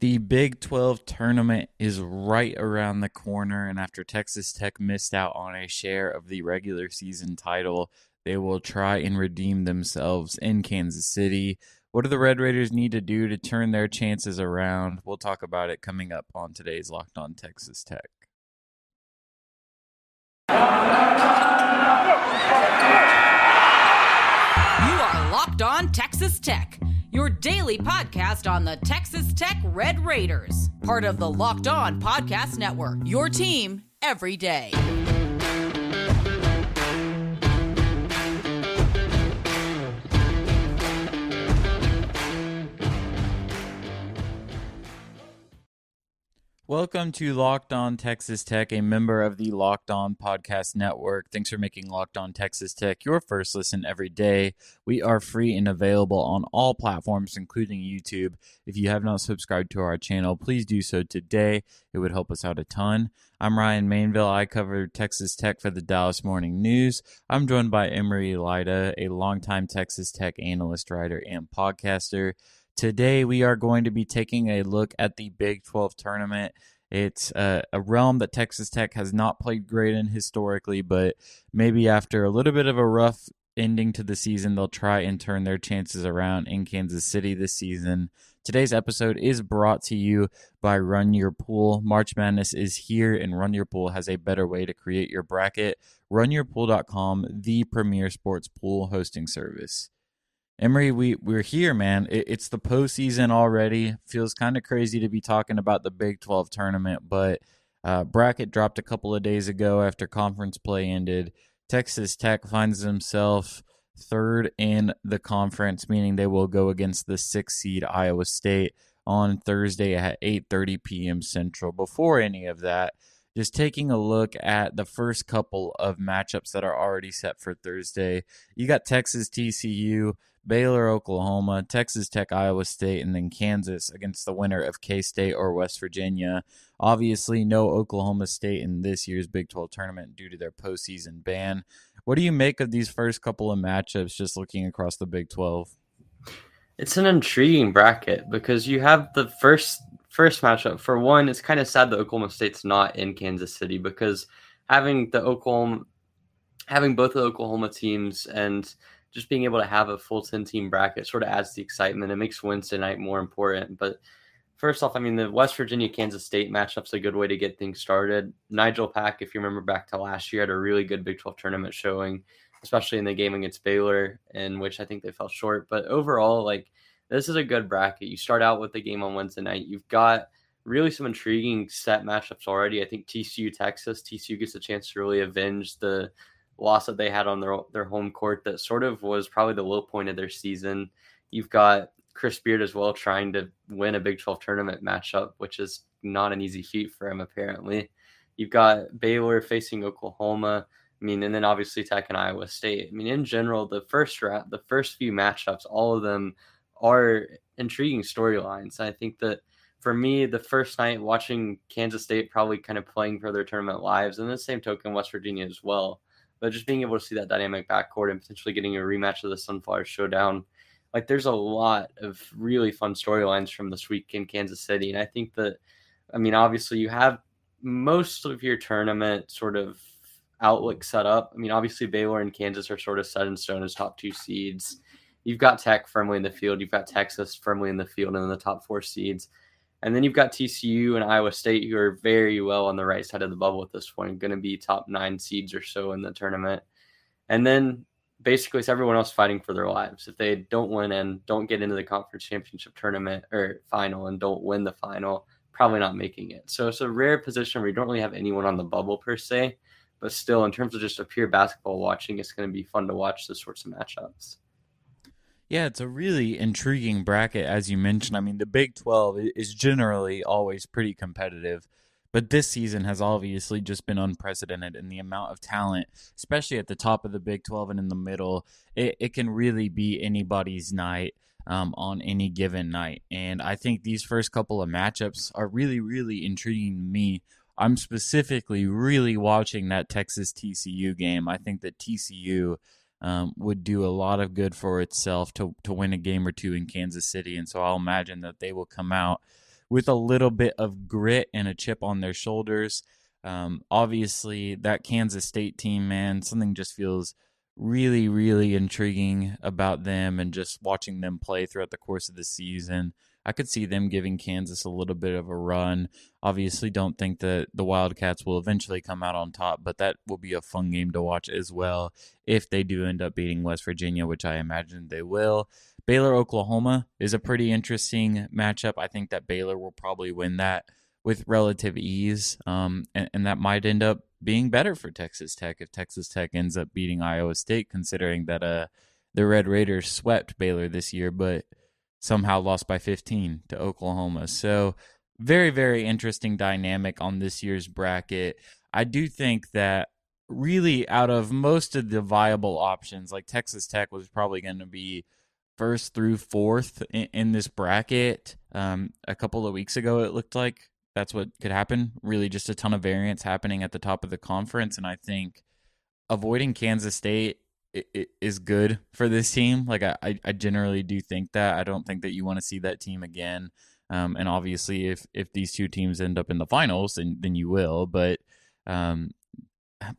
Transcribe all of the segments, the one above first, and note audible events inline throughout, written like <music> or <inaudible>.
The Big 12 tournament is right around the corner, and after Texas Tech missed out on a share of the regular season title, they will try and redeem themselves in Kansas City. What do the Red Raiders need to do to turn their chances around? We'll talk about it coming up on today's Locked On Texas Tech. You are Locked On Texas Tech your daily podcast on the Texas Tech Red Raiders, part of the Locked On Podcast Network. Your team every day. Welcome to Locked On Texas Tech, a member of the Locked On Podcast Network. Thanks for making Locked On Texas Tech your first listen every day. We are free and available on all platforms, including YouTube. If you have not subscribed to our channel, please do so today. It would help us out a ton. I'm Ryan Mainville. I cover Texas Tech for the Dallas Morning News. I'm joined by Emery Elida, a longtime Texas Tech analyst, writer, and podcaster. Today, we are going to be taking a look at the Big 12 tournament. It's a, a, realm that Texas Tech has not played great in historically, but maybe after a little bit of a rough ending to the season, they'll try and turn their chances around in Kansas City this season. Today's episode is brought to you by Run Your Pool. March Madness is here, and Run Your Pool has a better way to create your bracket. RunYourPool.com, the premier sports pool hosting service. Emery, we we're here, man. It, it's the postseason already. Feels kind of crazy to be talking about the Big Twelve tournament, but uh, bracket dropped a couple of days ago after conference play ended. Texas Tech finds themselves third in the conference, meaning they will go against the six seed Iowa State on Thursday at 8:30 p.m. Central. Before any of that, just taking a look at the first couple of matchups that are already set for Thursday. You got Texas TCU Baylor, Oklahoma, Texas Tech, Iowa State, and then Kansas against the winner of K State or West Virginia. Obviously, no Oklahoma State in this year's Big 12 tournament due to their postseason ban. What do you make of these first couple of matchups just looking across the Big 12? It's an intriguing bracket because you have the first first matchup. For one, it's kind of sad that Oklahoma State's not in Kansas City because having the Oklahoma having both the Oklahoma teams and just being able to have a full 10 team bracket sort of adds the excitement. It makes Wednesday night more important. But first off, I mean, the West Virginia Kansas State matchup's a good way to get things started. Nijel Pack, if you remember back to last year, had a really good Big 12 tournament showing, especially in the game against Baylor, in which I think they fell short. But overall, like, this is a good bracket. You start out with the game on Wednesday night. You've got really some intriguing set matchups already. I think TCU Texas, TCU gets a chance to really avenge the loss that they had on their their home court that sort of was probably the low point of their season. You've got Chris Beard as well trying to win a Big 12 tournament matchup, which is not an easy feat for him apparently. You've got Baylor facing Oklahoma. I mean, and then obviously Tech and Iowa State. I mean, in general, the first round, the first few matchups, all of them are intriguing storylines. I think that for me, the first night watching Kansas State probably kind of playing for their tournament lives, and the same token West Virginia as well but just being able to see that dynamic backcourt and potentially getting a rematch of the Sunflower Showdown, like there's a lot of really fun storylines from this week in Kansas City, and I think that, I mean, obviously you have most of your tournament sort of outlook set up. I mean, obviously Baylor and Kansas are sort of set in stone as top two seeds. You've got Tech firmly in the field. You've got Texas firmly in the field and in the top four seeds. And then you've got TCU and Iowa State, who are very well on the right side of the bubble at this point, going to be top nine seeds or so in the tournament. And then basically it's everyone else fighting for their lives. If they don't win and don't get into the conference championship tournament or final and don't win the final, probably not making it. So it's a rare position where you don't really have anyone on the bubble per se. But still, in terms of just a pure basketball watching, it's going to be fun to watch those sorts of matchups. Yeah, it's a really intriguing bracket, as you mentioned. I mean, the Big 12 is generally always pretty competitive, but this season has obviously just been unprecedented in the amount of talent, especially at the top of the Big 12 and in the middle. It, it can really be anybody's night. Um, on any given night. And I think these first couple of matchups are really, really intriguing to me. I'm specifically really watching that Texas TCU game. I think that TCU um, would do a lot of good for itself to to win a game or two in Kansas City, and so I'll imagine that they will come out with a little bit of grit and a chip on their shoulders. Um, obviously, that Kansas State team, man, something just feels really, really intriguing about them and just watching them play throughout the course of the season. I could see them giving Kansas a little bit of a run. Obviously, don't think that the Wildcats will eventually come out on top, but that will be a fun game to watch as well if they do end up beating West Virginia, which I imagine they will. Baylor Oklahoma is a pretty interesting matchup. I think that Baylor will probably win that with relative ease, um, and, and that might end up being better for Texas Tech if Texas Tech ends up beating Iowa State, considering that uh, the Red Raiders swept Baylor this year, but somehow lost by 15 to Oklahoma. So, very, very interesting dynamic on this year's bracket. I do think that really out of most of the viable options, like Texas Tech was probably going to be first through fourth in, in this bracket. Um, a couple of weeks ago, it looked like that's what could happen. Really, just a ton of variance happening at the top of the conference. And I think avoiding Kansas State is good for this team. Like I, I generally do think that. I don't think that you want to see that team again. Um, and obviously, if if these two teams end up in the finals, then then you will. But um,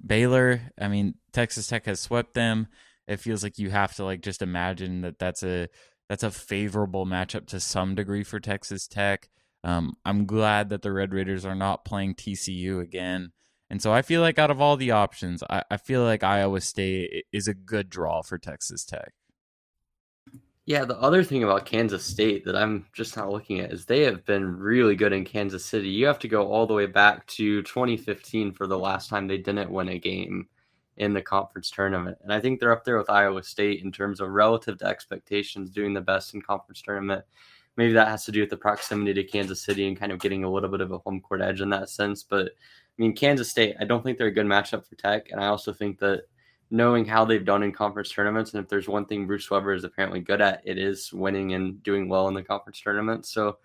Baylor, I mean, Texas Tech has swept them. It feels like you have to like just imagine that that's a that's a favorable matchup to some degree for Texas Tech. Um, I'm glad that the Red Raiders are not playing TCU again. And so I feel like out of all the options, I, I feel like Iowa State is a good draw for Texas Tech. Yeah, the other thing about Kansas State that I'm just not looking at is they have been really good in Kansas City. You have to go all the way back to 2015 for the last time they didn't win a game in the conference tournament. And I think they're up there with Iowa State in terms of relative to expectations, doing the best in conference tournament. Maybe that has to do with the proximity to Kansas City and kind of getting a little bit of a home court edge in that sense. But I mean, Kansas State, I don't think they're a good matchup for Tech. And I also think that knowing how they've done in conference tournaments, and if there's one thing Bruce Weber is apparently good at, it is winning and doing well in the conference tournament. So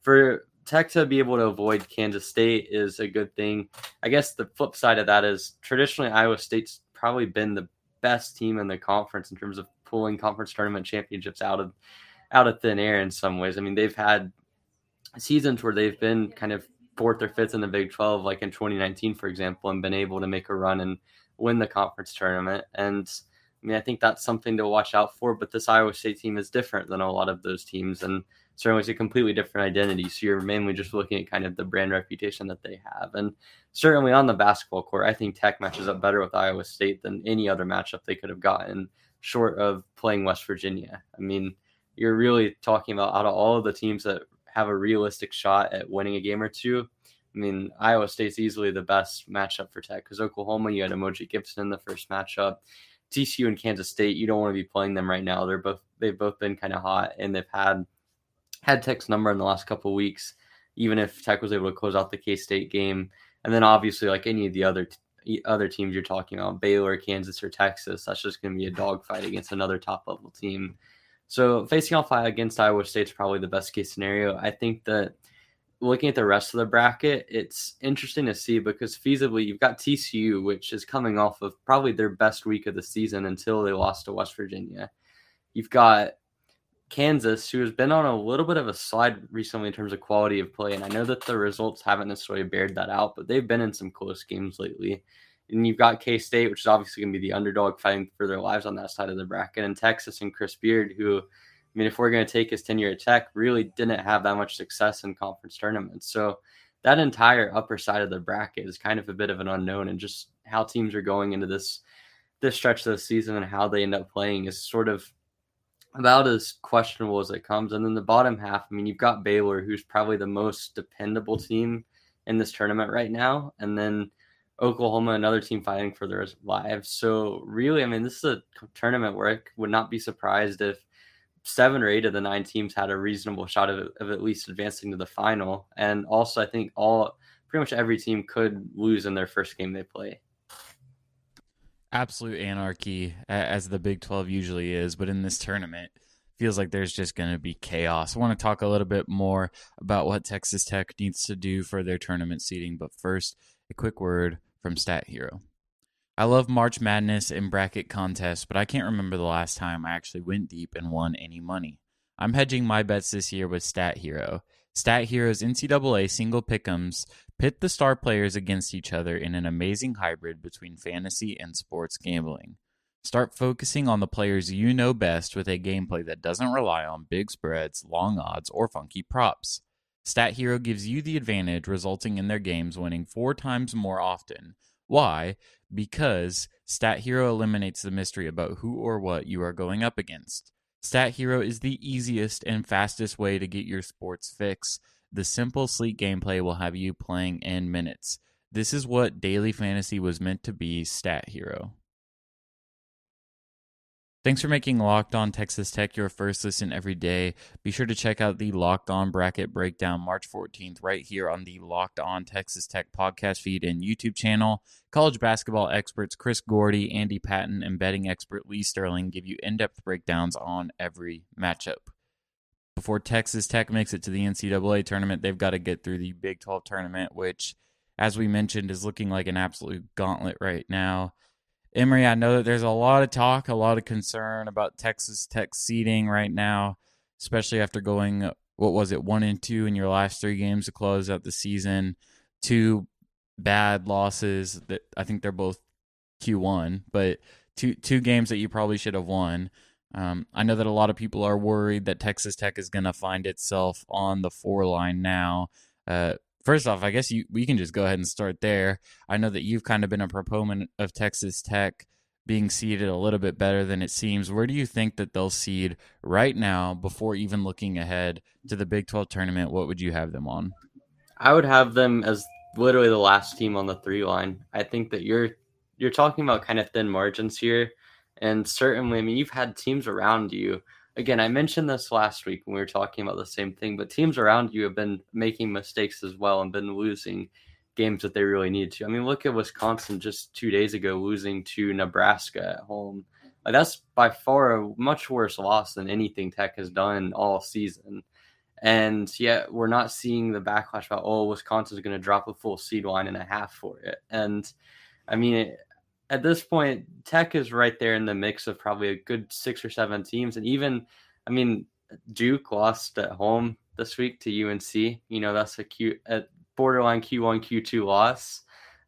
for Tech to be able to avoid Kansas State is a good thing. I guess the flip side of that is traditionally Iowa State's probably been the best team in the conference in terms of pulling conference tournament championships out of out of thin air in some ways. I mean, they've had seasons where they've been kind of fourth or fifth in the Big 12, like in 2019, for example, and been able to make a run and win the conference tournament. And I mean, I think that's something to watch out for. But this Iowa State team is different than a lot of those teams, and certainly it's a completely different identity. So you're mainly just looking at kind of the brand reputation that they have. And certainly on the basketball court, I think Tech matches up better with Iowa State than any other matchup they could have gotten, short of playing West Virginia. I mean, you're really talking about out of all of the teams that have a realistic shot at winning a game or two. I mean, Iowa State's easily the best matchup for Tech because Oklahoma, you had Umoja Gibson in the first matchup. TCU and Kansas State, you don't want to be playing them right now. They're both they've both been kind of hot and they've had had Tech's number in the last couple weeks. Even if Tech was able to close out the K State game, and then obviously like any of the other other teams you're talking about, Baylor, Kansas, or Texas, that's just going to be a dogfight against another top level team. So facing off against Iowa State is probably the best case scenario. I think that looking at the rest of the bracket, it's interesting to see because feasibly you've got TCU, which is coming off of probably their best week of the season until they lost to West Virginia. You've got Kansas, who has been on a little bit of a slide recently in terms of quality of play. And I know that the results haven't necessarily bared that out, but they've been in some close games lately. And you've got K State, which is obviously going to be the underdog fighting for their lives on that side of the bracket, and Texas and Chris Beard, who, I mean, if we're going to take his tenure at Tech, really didn't have that much success in conference tournaments. So that entire upper side of the bracket is kind of a bit of an unknown, and just how teams are going into this this stretch of the season and how they end up playing is sort of about as questionable as it comes. And then the bottom half, I mean, you've got Baylor, who's probably the most dependable team in this tournament right now, and then Oklahoma, another team fighting for their lives. So really, I mean, this is a tournament where I would not be surprised if seven or eight of the nine teams had a reasonable shot of, of at least advancing to the final. And also, I think all pretty much every team could lose in their first game they play. Absolute anarchy, as the Big 12 usually is, but in this tournament, feels like there's just going to be chaos. I want to talk a little bit more about what Texas Tech needs to do for their tournament seeding, but first, a quick word from Stat Hero. I love March Madness and bracket contests, but I can't remember the last time I actually went deep and won any money. I'm hedging my bets this year with Stat Hero. Stat Hero's NCAA single pick'ems pit the star players against each other in an amazing hybrid between fantasy and sports gambling. Start focusing on the players you know best with a gameplay that doesn't rely on big spreads, long odds, or funky props. Stat Hero gives you the advantage, resulting in their games winning four times more often. Why? Because Stat Hero eliminates the mystery about who or what you are going up against. Stat Hero is the easiest and fastest way to get your sports fix. The simple, sleek gameplay will have you playing in minutes. This is what daily fantasy was meant to be Stat Hero. Thanks for making Locked On Texas Tech your first listen every day. Be sure to check out the Locked On Bracket Breakdown March 14th right here on the Locked On Texas Tech podcast feed and YouTube channel. College basketball experts Chris Gordy, Andy Patton, and betting expert Lee Sterling give you in depth breakdowns on every matchup. Before Texas Tech makes it to the NCAA tournament, they've got to get through the Big 12 tournament, which, as we mentioned, is looking like an absolute gauntlet right now. Emory, I know that there's a lot of talk, a lot of concern about Texas Tech seeding right now, especially after going, what was it, one and two in your last three games to close out the season. Two bad losses that I think they're both Q1, but two two games that you probably should have won. Um, I know that a lot of people are worried that Texas Tech is going to find itself on the four line now. Uh, first off, I guess you we can just go ahead and start there. I know that you've kind of been a proponent of Texas Tech being seeded a little bit better than it seems. Where do you think that they'll seed right now before even looking ahead to the Big 12 tournament? What would you have them on? I would have them as literally the last team on the three line. I think that you're you're talking about kind of thin margins here. And certainly, I mean, you've had teams around you again, I mentioned this last week when we were talking about the same thing, but teams around you have been making mistakes as well and been losing games that they really need to. I mean, look at Wisconsin just two days ago losing to Nebraska at home. Like that's by far a much worse loss than anything Tech has done all season. And yet we're not seeing the backlash about, oh, Wisconsin's going to drop a full seed line and a half for it. And I mean, at this point, Tech is right there in the mix of probably a good six or seven teams. And even, I mean, Duke lost at home this week to UNC. You know, that's a borderline Q1, Q2 loss.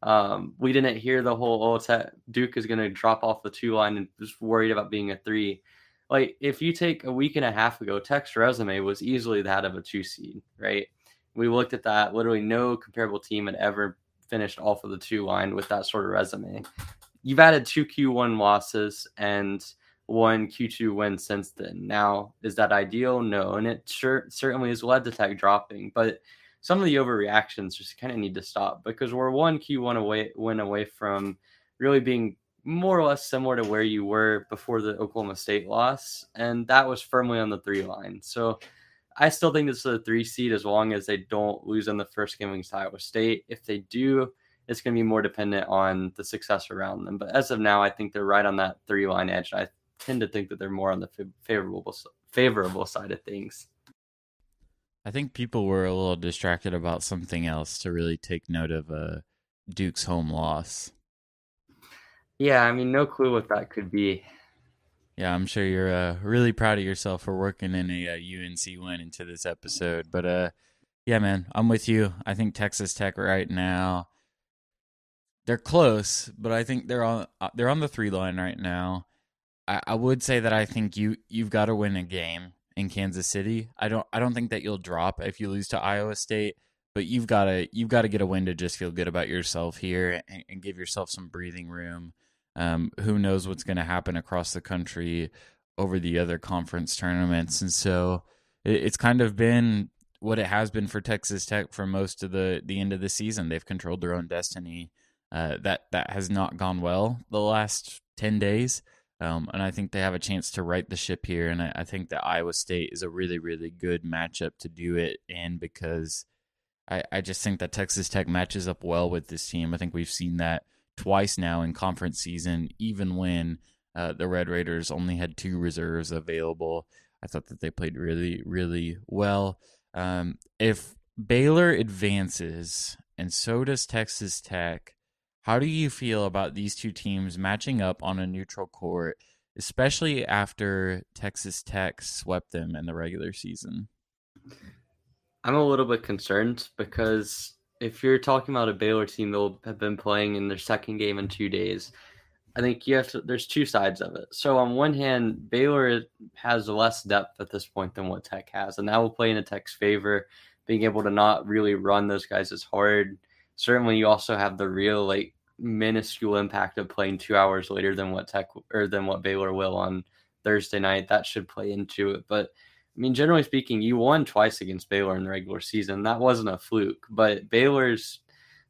Um, we didn't hear the whole, oh, Tech, Duke is going to drop off the two line and just worried about being a three. Like, if you take a week and a half ago, Tech's resume was easily that of a two seed, right? We looked at that. Literally, no comparable team had ever finished off of the two line with that sort of resume you've added two Q1 losses and one Q2 win since then. Now, is that ideal? No, and it sure certainly has led to Tech dropping, but some of the overreactions just kind of need to stop because we're one Q1 away win away from really being more or less similar to where you were before the Oklahoma State loss, and that was firmly on the three line. So I still think this is a three seed as long as they don't lose in the first game against Iowa State. If they do, it's going to be more dependent on the success around them. But as of now, I think they're right on that three line edge. I tend to think that they're more on the favorable favorable side of things. I think people were a little distracted about something else to really take note of uh, Duke's home loss. Yeah, I mean, no clue what that could be. Yeah, I'm sure you're uh, really proud of yourself for working in a, a UNC win into this episode. But uh, yeah, man, I'm with you. I think Texas Tech right now they're close, but I think they're on uh, they're on the three line right now. I, I would say that I think you you've got to win a game in Kansas City. I don't I don't think that you'll drop if you lose to Iowa State, but you've got to you've got to get a win to just feel good about yourself here and, and give yourself some breathing room. Um, who knows what's going to happen across the country over the other conference tournaments, and so it, it's kind of been what it has been for Texas Tech for most of the the end of the season. They've controlled their own destiny uh, that that has not gone well the last ten days, um, and I think they have a chance to right the ship here. And I, I, think that Iowa State is a really really good matchup to do it in because I, I just think that Texas Tech matches up well with this team. I think we've seen that twice now in conference season, even when uh, the Red Raiders only had two reserves available. I thought that they played really really well. Um, if Baylor advances and so does Texas Tech, how do you feel about these two teams matching up on a neutral court? especially after Texas Tech swept them in the regular season? I'm a little bit concerned because if you're talking about a Baylor team that'll have been playing in their second game in two days, I think you have to. There's two sides of it. So on one hand, Baylor has less depth at this point than what Tech has, and that will play in a Tech's favor, being able to not really run those guys as hard. Certainly, you also have the real like minuscule impact of playing two hours later than what Tech or than what Baylor will on Thursday night. That should play into it, but I mean, generally speaking, you won twice against Baylor in the regular season. That wasn't a fluke, but Baylor's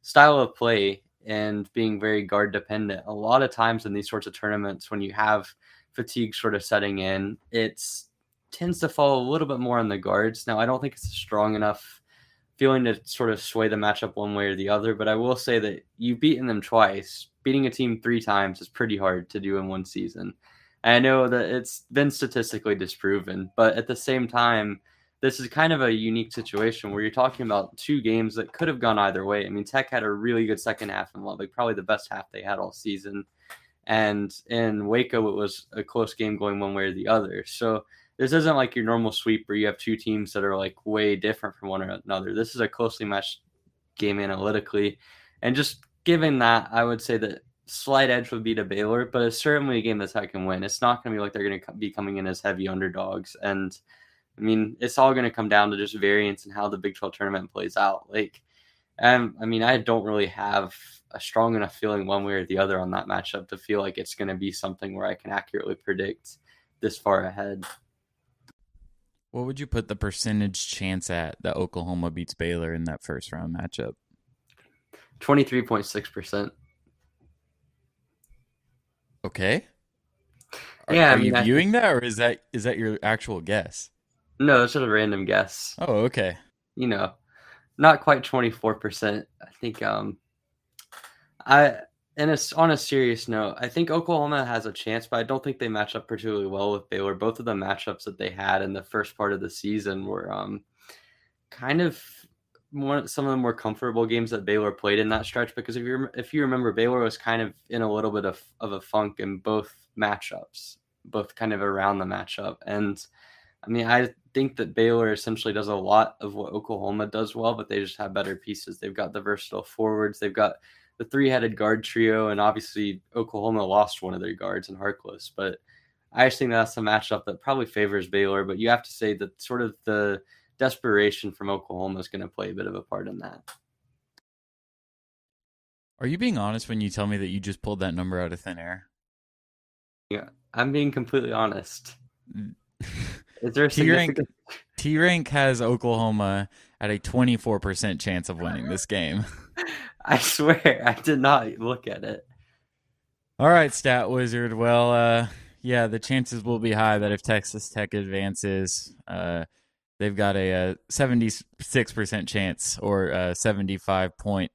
style of play and being very guard dependent, a lot of times in these sorts of tournaments, when you have fatigue sort of setting in, it tends to fall a little bit more on the guards. Now, I don't think it's a strong enough feeling to sort of sway the matchup one way or the other, but I will say that you've beaten them twice. Beating a team three times is pretty hard to do in one season. I know that it's been statistically disproven, but at the same time, this is kind of a unique situation where you're talking about two games that could have gone either way. I mean, Tech had a really good second half and like probably the best half they had all season. And in Waco, it was a close game going one way or the other. So this isn't like your normal sweep where you have two teams that are like way different from one another. This is a closely matched game analytically. And just given that, I would say that slight edge would be to Baylor, but it's certainly a game that Tech can win. It's not going to be like they're going to be coming in as heavy underdogs. And I mean, it's all going to come down to just variance and how the Big 12 tournament plays out. Like, um, I mean, I don't really have a strong enough feeling one way or the other on that matchup to feel like it's going to be something where I can accurately predict this far ahead. What would you put the percentage chance at that Oklahoma beats Baylor in that first round matchup? 23.6%. Okay. Are, yeah, are I mean, you viewing that, or is that is that your actual guess? No, it's just a random guess. Oh, okay. You know, not quite twenty four percent. I think. Um, I and it's on a serious note. I think Oklahoma has a chance, but I don't think they match up particularly well with Baylor. Both of the matchups that they had in the first part of the season were um, kind of some of the more comfortable games that Baylor played in that stretch because if you if you remember Baylor was kind of in a little bit of, of a funk in both matchups, both kind of around the matchup. And I mean, I think that Baylor essentially does a lot of what Oklahoma does well, but they just have better pieces. They've got the versatile forwards, they've got the three-headed guard trio, and obviously Oklahoma lost one of their guards in Harkless, but I just think that's a matchup that probably favors Baylor. But you have to say that sort of the desperation from Oklahoma is going to play a bit of a part in that. Are you being honest when you tell me that you just pulled that number out of thin air? Yeah, I'm being completely honest. <laughs> is there a T rank? T rank has Oklahoma at a 24% chance of winning this game. <laughs> I swear, I did not look at it. All right, Stat Wizard. Well, uh, yeah, the chances will be high that if Texas Tech advances, uh, they've got a, a 76% chance or uh, 75.7.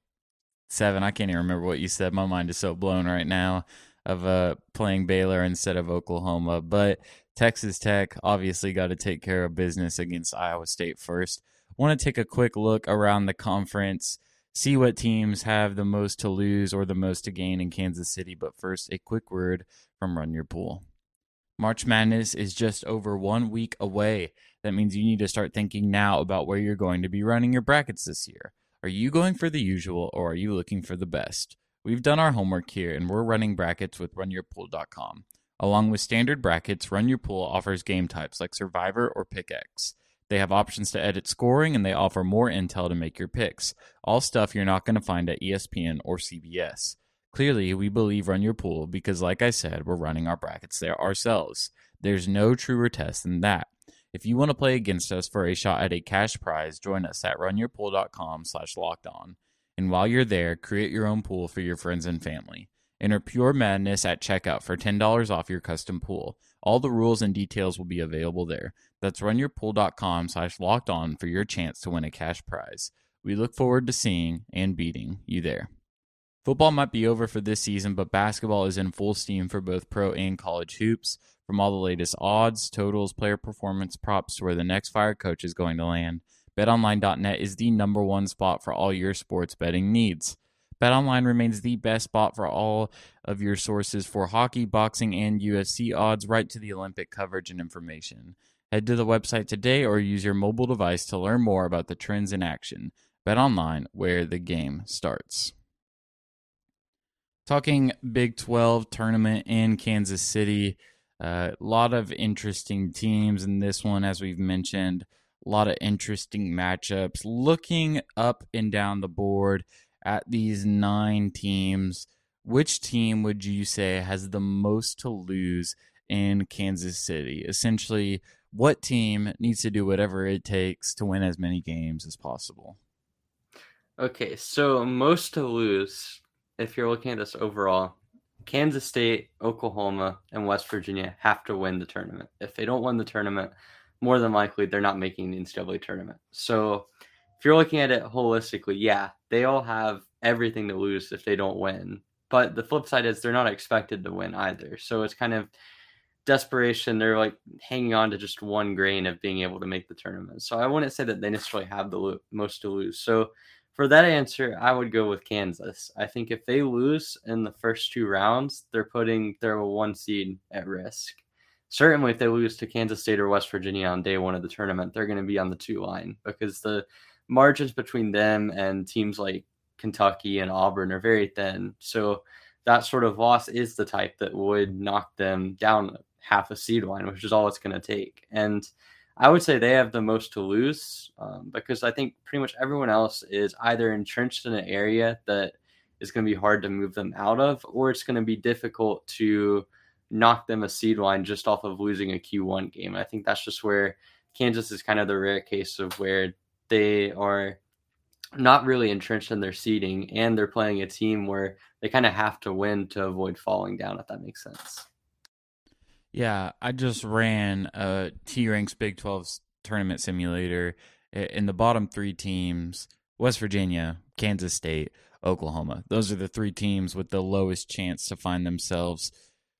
I can't even remember what you said. My mind is so blown right now of uh, playing Baylor instead of Oklahoma. But Texas Tech obviously got to take care of business against Iowa State first. Want to take a quick look around the conference, see what teams have the most to lose or the most to gain in Kansas City. But first, a quick word from Run Your Pool. March Madness is just over one week away. That means you need to start thinking now about where you're going to be running your brackets this year. Are you going for the usual or are you looking for the best? We've done our homework here and we're running brackets with runyourpool.com. Along with standard brackets, Run Your Pool offers game types like Survivor or Pick X. They have options to edit scoring and they offer more intel to make your picks. All stuff you're not going to find at ESPN or CBS. Clearly, we believe Run Your Pool because, like I said, we're running our brackets there ourselves. There's no truer test than that. If you want to play against us for a shot at a cash prize, join us at runyourpool.com slash locked on. And while you're there, create your own pool for your friends and family. Enter Pure Madness at checkout for $10 off your custom pool. All the rules and details will be available there. That's runyourpool.com slash locked on for your chance to win a cash prize. We look forward to seeing and beating you there. Football might be over for this season, but basketball is in full steam for both pro and college hoops. From all the latest odds, totals, player performance props to where the next fire coach is going to land, betonline.net is the number one spot for all your sports betting needs. BetOnline remains the best spot for all of your sources for hockey, boxing, and UFC odds, right to the Olympic coverage and information. Head to the website today or use your mobile device to learn more about the trends in action. Bet online where the game starts. Talking Big 12 tournament in Kansas City. A uh, lot of interesting teams in this one, as we've mentioned. A lot of interesting matchups. Looking up and down the board at these nine teams, which team would you say has the most to lose in Kansas City? Essentially, what team needs to do whatever it takes to win as many games as possible? Okay, so most to lose, if you're looking at this overall, Kansas State, Oklahoma, and West Virginia have to win the tournament. If they don't win the tournament, more than likely they're not making the NCAA tournament. So if you're looking at it holistically, yeah, they all have everything to lose if they don't win. But the flip side is they're not expected to win either. So it's kind of desperation. They're like hanging on to just one grain of being able to make the tournament. So I wouldn't say that they necessarily have the most to lose. So for that answer, I would go with Kansas. I think if they lose in the first two rounds, they're putting their one seed at risk. Certainly, if they lose to Kansas State or West Virginia on day one of the tournament, they're going to be on the two line because the margins between them and teams like Kentucky and Auburn are very thin. So that sort of loss is the type that would knock them down half a seed line, which is all it's going to take. And I would say they have the most to lose um, because I think pretty much everyone else is either entrenched in an area that is going to be hard to move them out of, or it's going to be difficult to knock them a seed line just off of losing a Q1 game. I think that's just where Kansas is kind of the rare case of where they are not really entrenched in their seeding and they're playing a team where they kind of have to win to avoid falling down, if that makes sense. Yeah, I just ran a T Ranks Big 12 tournament simulator. In the bottom three teams, West Virginia, Kansas State, Oklahoma. Those are the three teams with the lowest chance to find themselves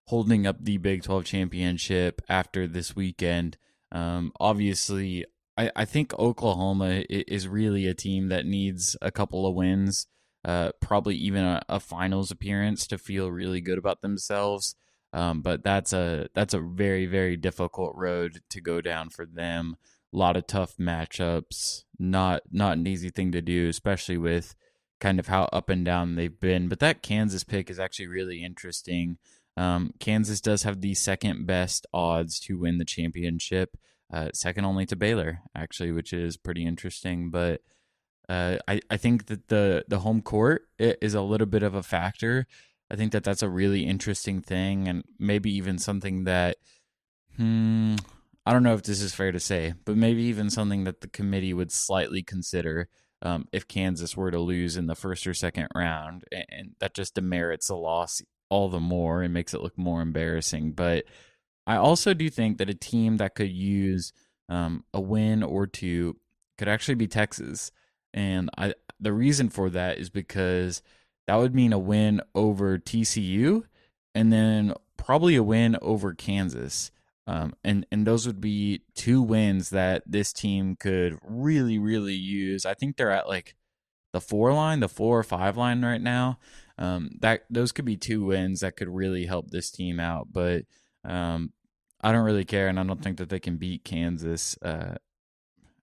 holding up the Big 12 championship after this weekend. Um, obviously, I, I think Oklahoma is really a team that needs a couple of wins, uh, probably even a, a finals appearance to feel really good about themselves. Um, but that's a that's a very very difficult road to go down for them. A lot of tough matchups. Not not an easy thing to do, especially with kind of how up and down they've been. But that Kansas pick is actually really interesting. Um, Kansas does have the second best odds to win the championship, uh, second only to Baylor, actually, which is pretty interesting. But uh, I I think that the the home court is a little bit of a factor. I think that that's a really interesting thing, and maybe even something that, hmm, I don't know if this is fair to say, but maybe even something that the committee would slightly consider um, if Kansas were to lose in the first or second round, and, that just demerits the loss all the more and makes it look more embarrassing. But I also do think that a team that could use um, a win or two could actually be Texas, and I the reason for that is because that would mean a win over TCU and then probably a win over Kansas. Um, and and those would be two wins that this team could really really use. I think they're at like the four line, the four or five line right now. Um, that those could be two wins that could really help this team out. But um, I don't really care, and I don't think that they can beat Kansas. Uh,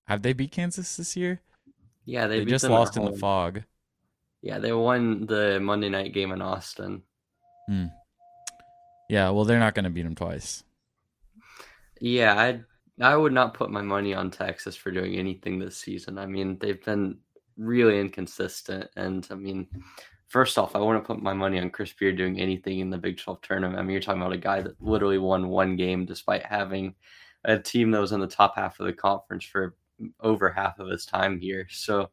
have they beat Kansas this year? Yeah, they, they just lost in the Phog. Yeah, they won the Monday night game in Austin. Hmm. Yeah, well, they're not going to beat them twice. Yeah, I I would not put my money on Texas for doing anything this season. I mean, they've been really inconsistent, and I mean, first off, I want to put my money on Chris Beard doing anything in the Big 12 tournament. I mean, you're talking about a guy that literally won one game despite having a team that was in the top half of the conference for over half of his time here. So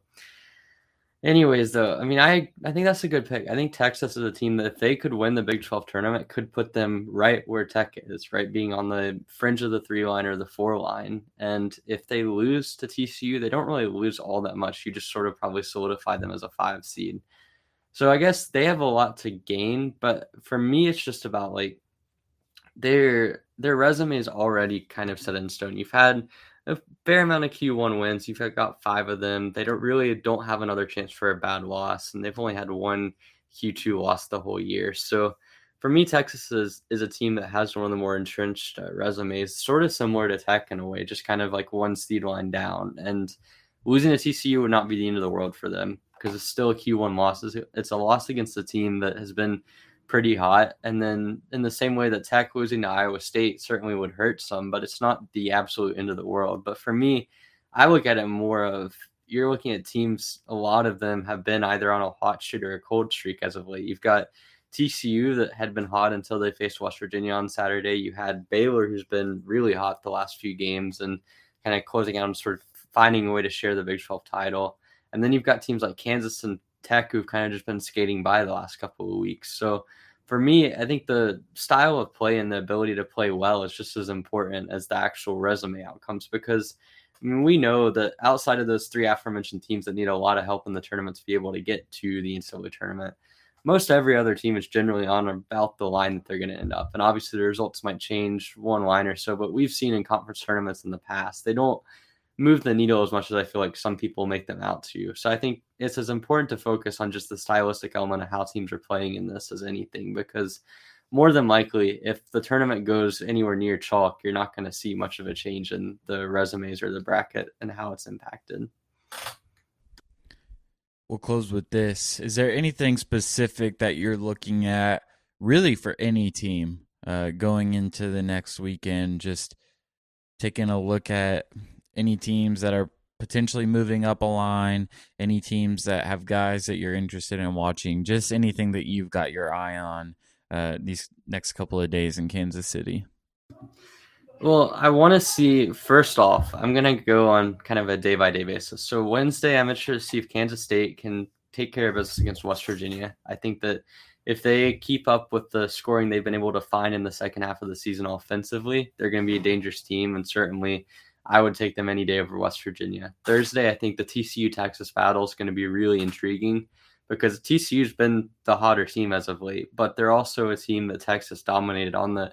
Anyways, though, I mean, I I think that's a good pick. I think Texas is a team that if they could win the Big 12 tournament, could put them right where Tech is, right, being on the fringe of the three line or the four line. And if they lose to TCU, they don't really lose all that much. You just sort of probably solidify them as a five seed. So I guess they have a lot to gain, but for me, it's just about like their their resume is already kind of set in stone. You've had a fair amount of Q1 wins. You've got five of them. They don't really don't have another chance for a bad loss, and they've only had one Q2 loss the whole year. So for me, Texas is is a team that has one of the more entrenched uh, resumes, sort of similar to Tech in a way, just kind of like one seed line down. And losing to TCU would not be the end of the world for them because it's still a Q1 loss. It's a loss against a team that has been pretty hot. And then in the same way that Tech losing to Iowa State certainly would hurt some, but it's not the absolute end of the world. But for me, I look at it more of you're looking at teams, a lot of them have been either on a hot streak or a cold streak as of late. You've got TCU that had been hot until they faced West Virginia on Saturday. You had Baylor, who's been really hot the last few games and kind of closing out and sort of finding a way to share the Big 12 title. And then you've got teams like Kansas and Tech who've kind of just been skating by the last couple of weeks. So for me, I think the style of play and the ability to play well is just as important as the actual resume outcomes because I mean, we know that outside of those three aforementioned teams that need a lot of help in the tournament to be able to get to the NCAA tournament, most every other team is generally on about the line that they're going to end up. And obviously, the results might change one line or so, but we've seen in conference tournaments in the past, they don't move the needle as much as I feel like some people make them out to. you. So I think it's as important to focus on just the stylistic element of how teams are playing in this as anything, because more than likely, if the tournament goes anywhere near chalk, you're not going to see much of a change in the resumes or the bracket and how it's impacted. We'll close with this. Is there anything specific that you're looking at, really, for any team uh, going into the next weekend? Just taking a look at any teams that are potentially moving up a line, any teams that have guys that you're interested in watching, just anything that you've got your eye on uh, these next couple of days in Kansas City? Well, I want to see first off, I'm going to go on kind of a day by day basis. So, Wednesday, I'm interested to see if Kansas State can take care of business against West Virginia. I think that if they keep up with the scoring they've been able to find in the second half of the season offensively, they're going to be a dangerous team. And certainly, I would take them any day over West Virginia. Thursday, I think the TCU Texas battle is going to be really intriguing because TCU's been the hotter team as of late, but they're also a team that Texas dominated on the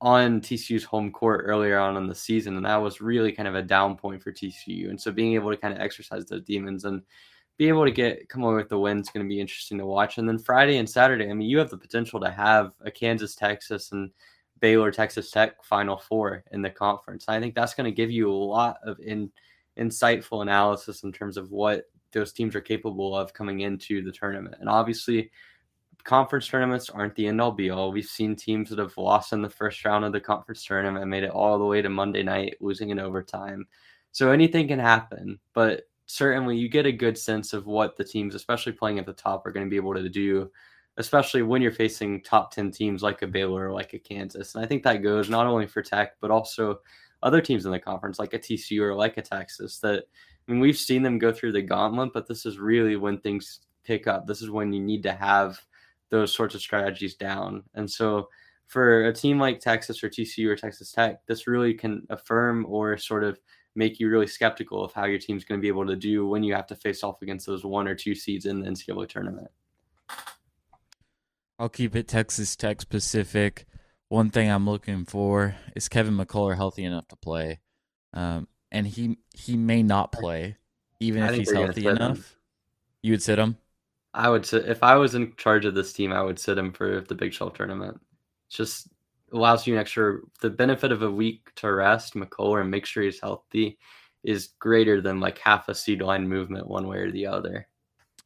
on TCU's home court earlier on in the season, and that was really kind of a down point for TCU. And so being able to kind of exercise those demons and be able to get come away with the win is going to be interesting to watch. And then Friday and Saturday, I mean, you have the potential to have a Kansas, Texas, and Baylor Texas Tech Final Four in the conference. I think that's going to give you a lot of in, insightful analysis in terms of what those teams are capable of coming into the tournament. And obviously, conference tournaments aren't the end all be all. We've seen teams that have lost in the first round of the conference tournament and made it all the way to Monday night, losing in overtime. So anything can happen, but certainly you get a good sense of what the teams, especially playing at the top, are going to be able to do especially when you're facing top 10 teams like a Baylor or like a Kansas. And I think that goes not only for Tech, but also other teams in the conference like a TCU or like a Texas that I mean we've seen them go through the gauntlet, but this is really when things pick up. This is when you need to have those sorts of strategies down. And so for a team like Texas or TCU or Texas Tech, this really can affirm or sort of make you really skeptical of how your team's going to be able to do when you have to face off against those one or two seeds in the NCAA tournament. I'll keep it Texas Tech specific. One thing I'm looking for is Kevin McCullar healthy enough to play, um, and he he may not play even if he's healthy enough. Him. You would sit him. I would sit if I was in charge of this team. I would sit him for the Big 12 tournament. just allows you an extra. The benefit of a week to rest McCullar and make sure he's healthy is greater than like half a seed line movement one way or the other.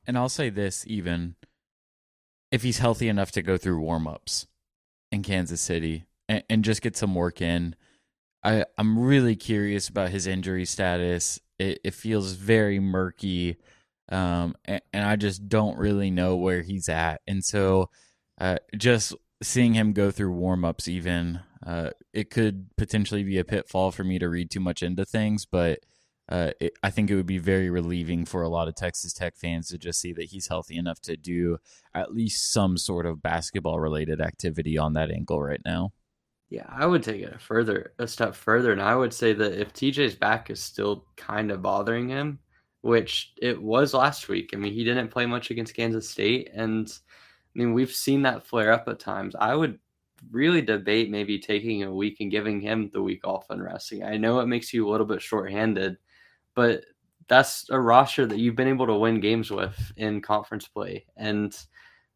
And I'll say this even if he's healthy enough to go through warmups in Kansas City and, and, just get some work in. I, I'm really curious about his injury status. It, it feels very murky, um, and, and, I just don't really know where he's at. And so, uh, just seeing him go through warmups, even uh, it could potentially be a pitfall for me to read too much into things, but uh, it, I think it would be very relieving for a lot of Texas Tech fans to just see that he's healthy enough to do at least some sort of basketball related activity on that ankle right now. Yeah, I would take it a further a step further, and I would say that if TJ's back is still kind of bothering him, which it was last week. I mean, he didn't play much against Kansas State, and I mean we've seen that flare up at times. I would really debate maybe taking a week and giving him the week off and resting. I know it makes you a little bit shorthanded, but that's a roster that you've been able to win games with in conference play. And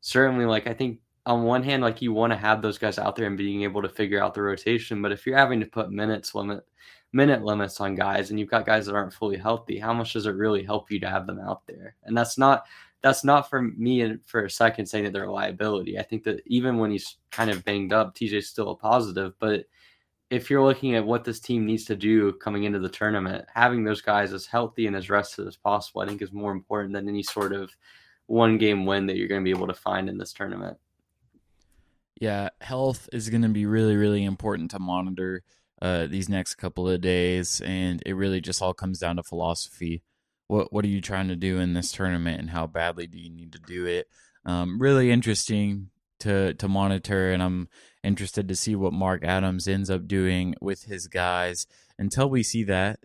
certainly, like, I think on one hand, like, you want to have those guys out there and being able to figure out the rotation. But if you're having to put minutes limit, minute limits on guys and you've got guys that aren't fully healthy, how much does it really help you to have them out there? And that's not that's not for me for a second saying that they're a liability. I think that even when he's kind of banged up, TJ's still a positive. But if you're looking at what this team needs to do coming into the tournament, having those guys as healthy and as rested as possible, I think is more important than any sort of one game win that you're going to be able to find in this tournament. Yeah, health is going to be really, really important to monitor uh, these next couple of days, and it really just all comes down to philosophy what what are you trying to do in this tournament and how badly do you need to do it um, really interesting to to monitor and i'm interested to see what mark adams ends up doing with his guys until we see that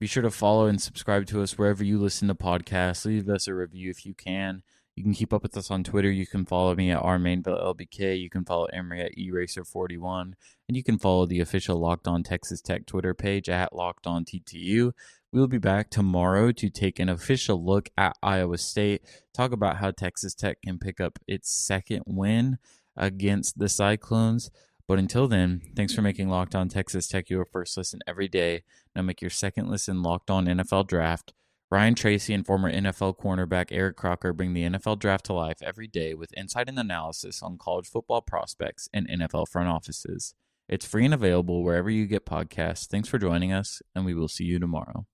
be sure to follow and subscribe to us wherever you listen to podcasts leave us a review if you can you can keep up with us on Twitter. You can follow me at rmainvillelbk. You can follow Emery at eraser41. And you can follow the official Locked On Texas Tech Twitter page at Locked On TTU. We'll be back tomorrow to take an official look at Iowa State, talk about how Texas Tech can pick up its second win against the Cyclones. But until then, thanks for making Locked On Texas Tech your first listen every day. Now make your second listen Locked On NFL Draft. Ryan Tracy and former NFL cornerback Eric Crocker bring the NFL Draft to life every day with insight and analysis on college football prospects and NFL front offices. It's free and available wherever you get podcasts. Thanks for joining us, and we will see you tomorrow.